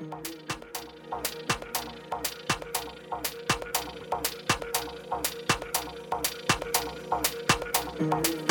Thank you.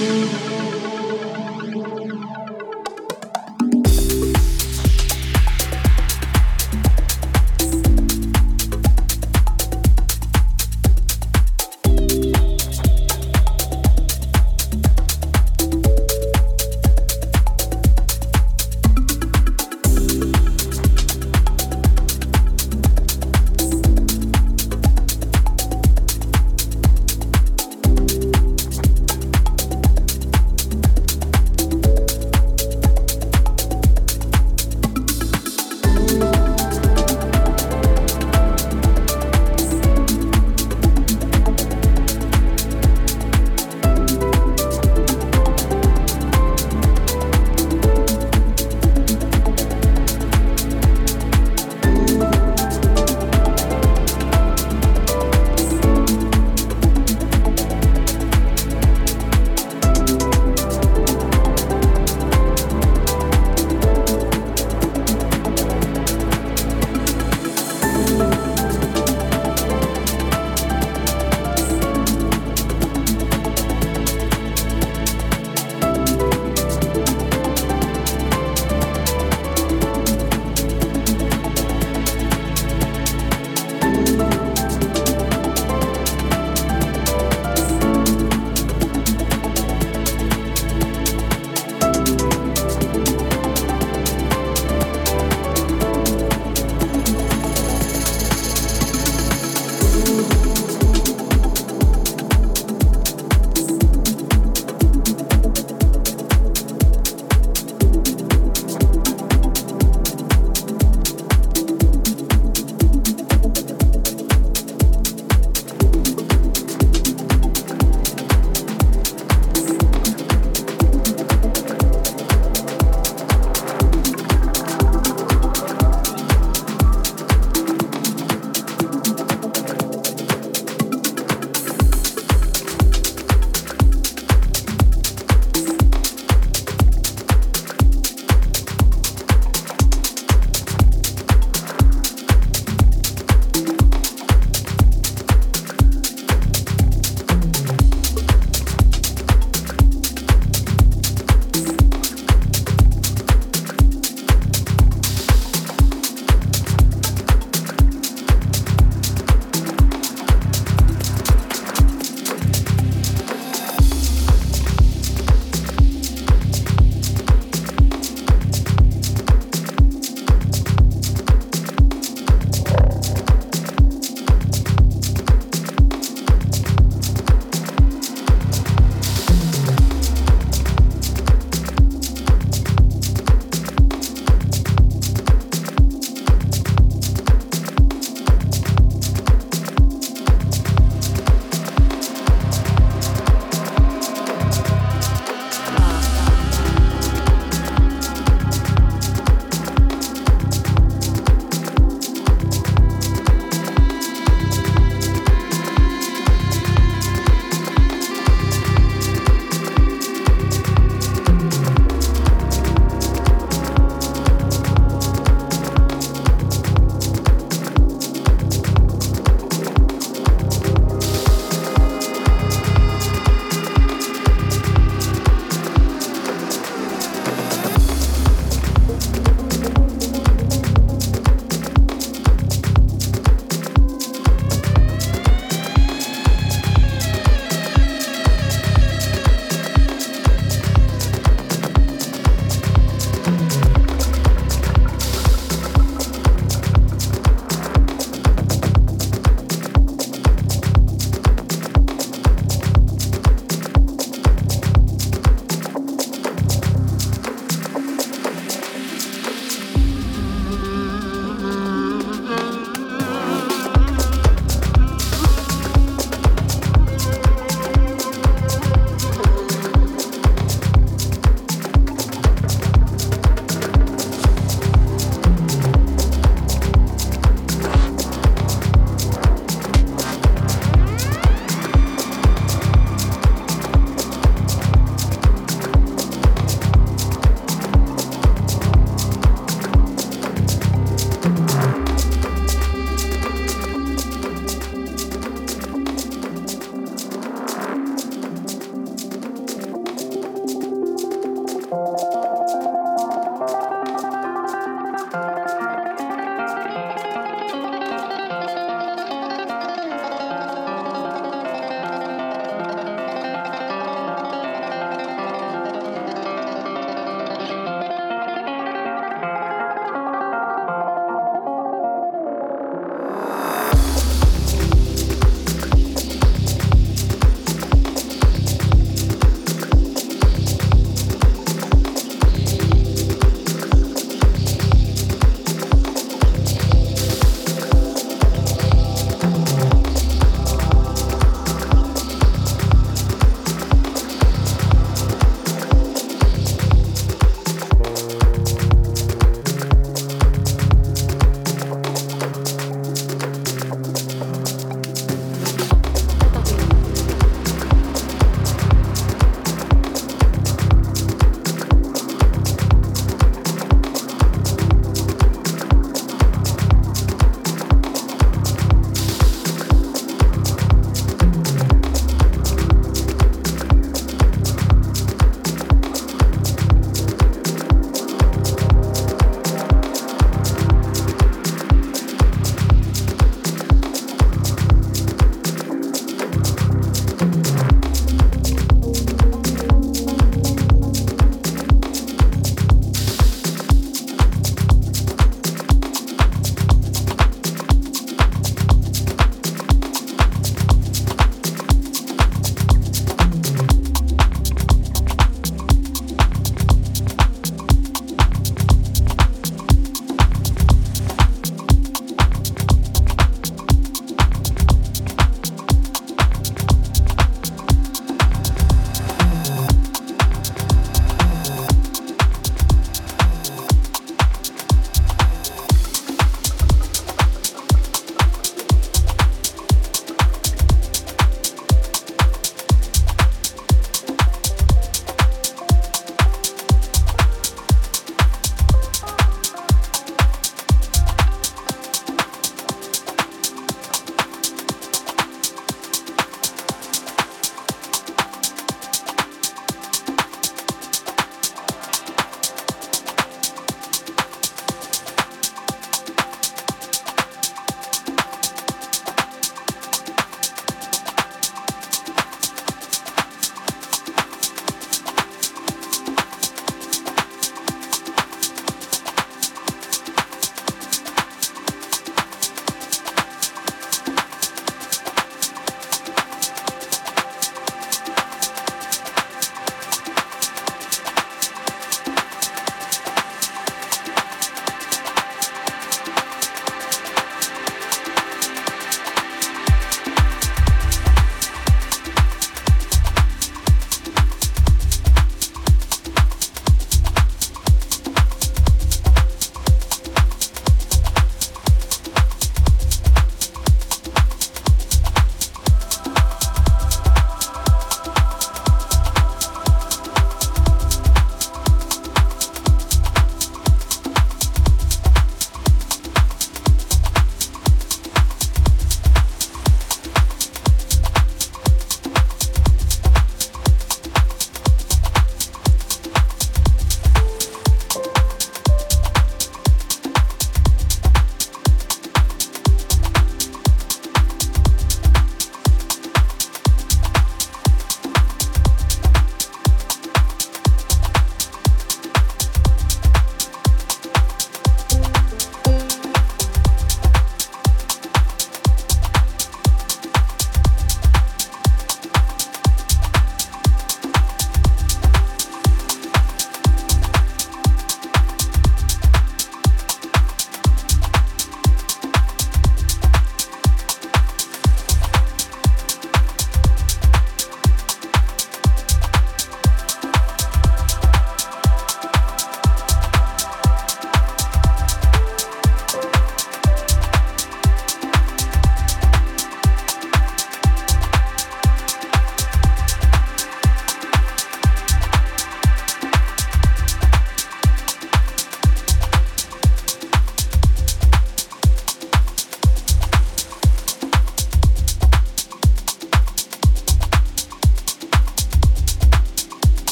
you.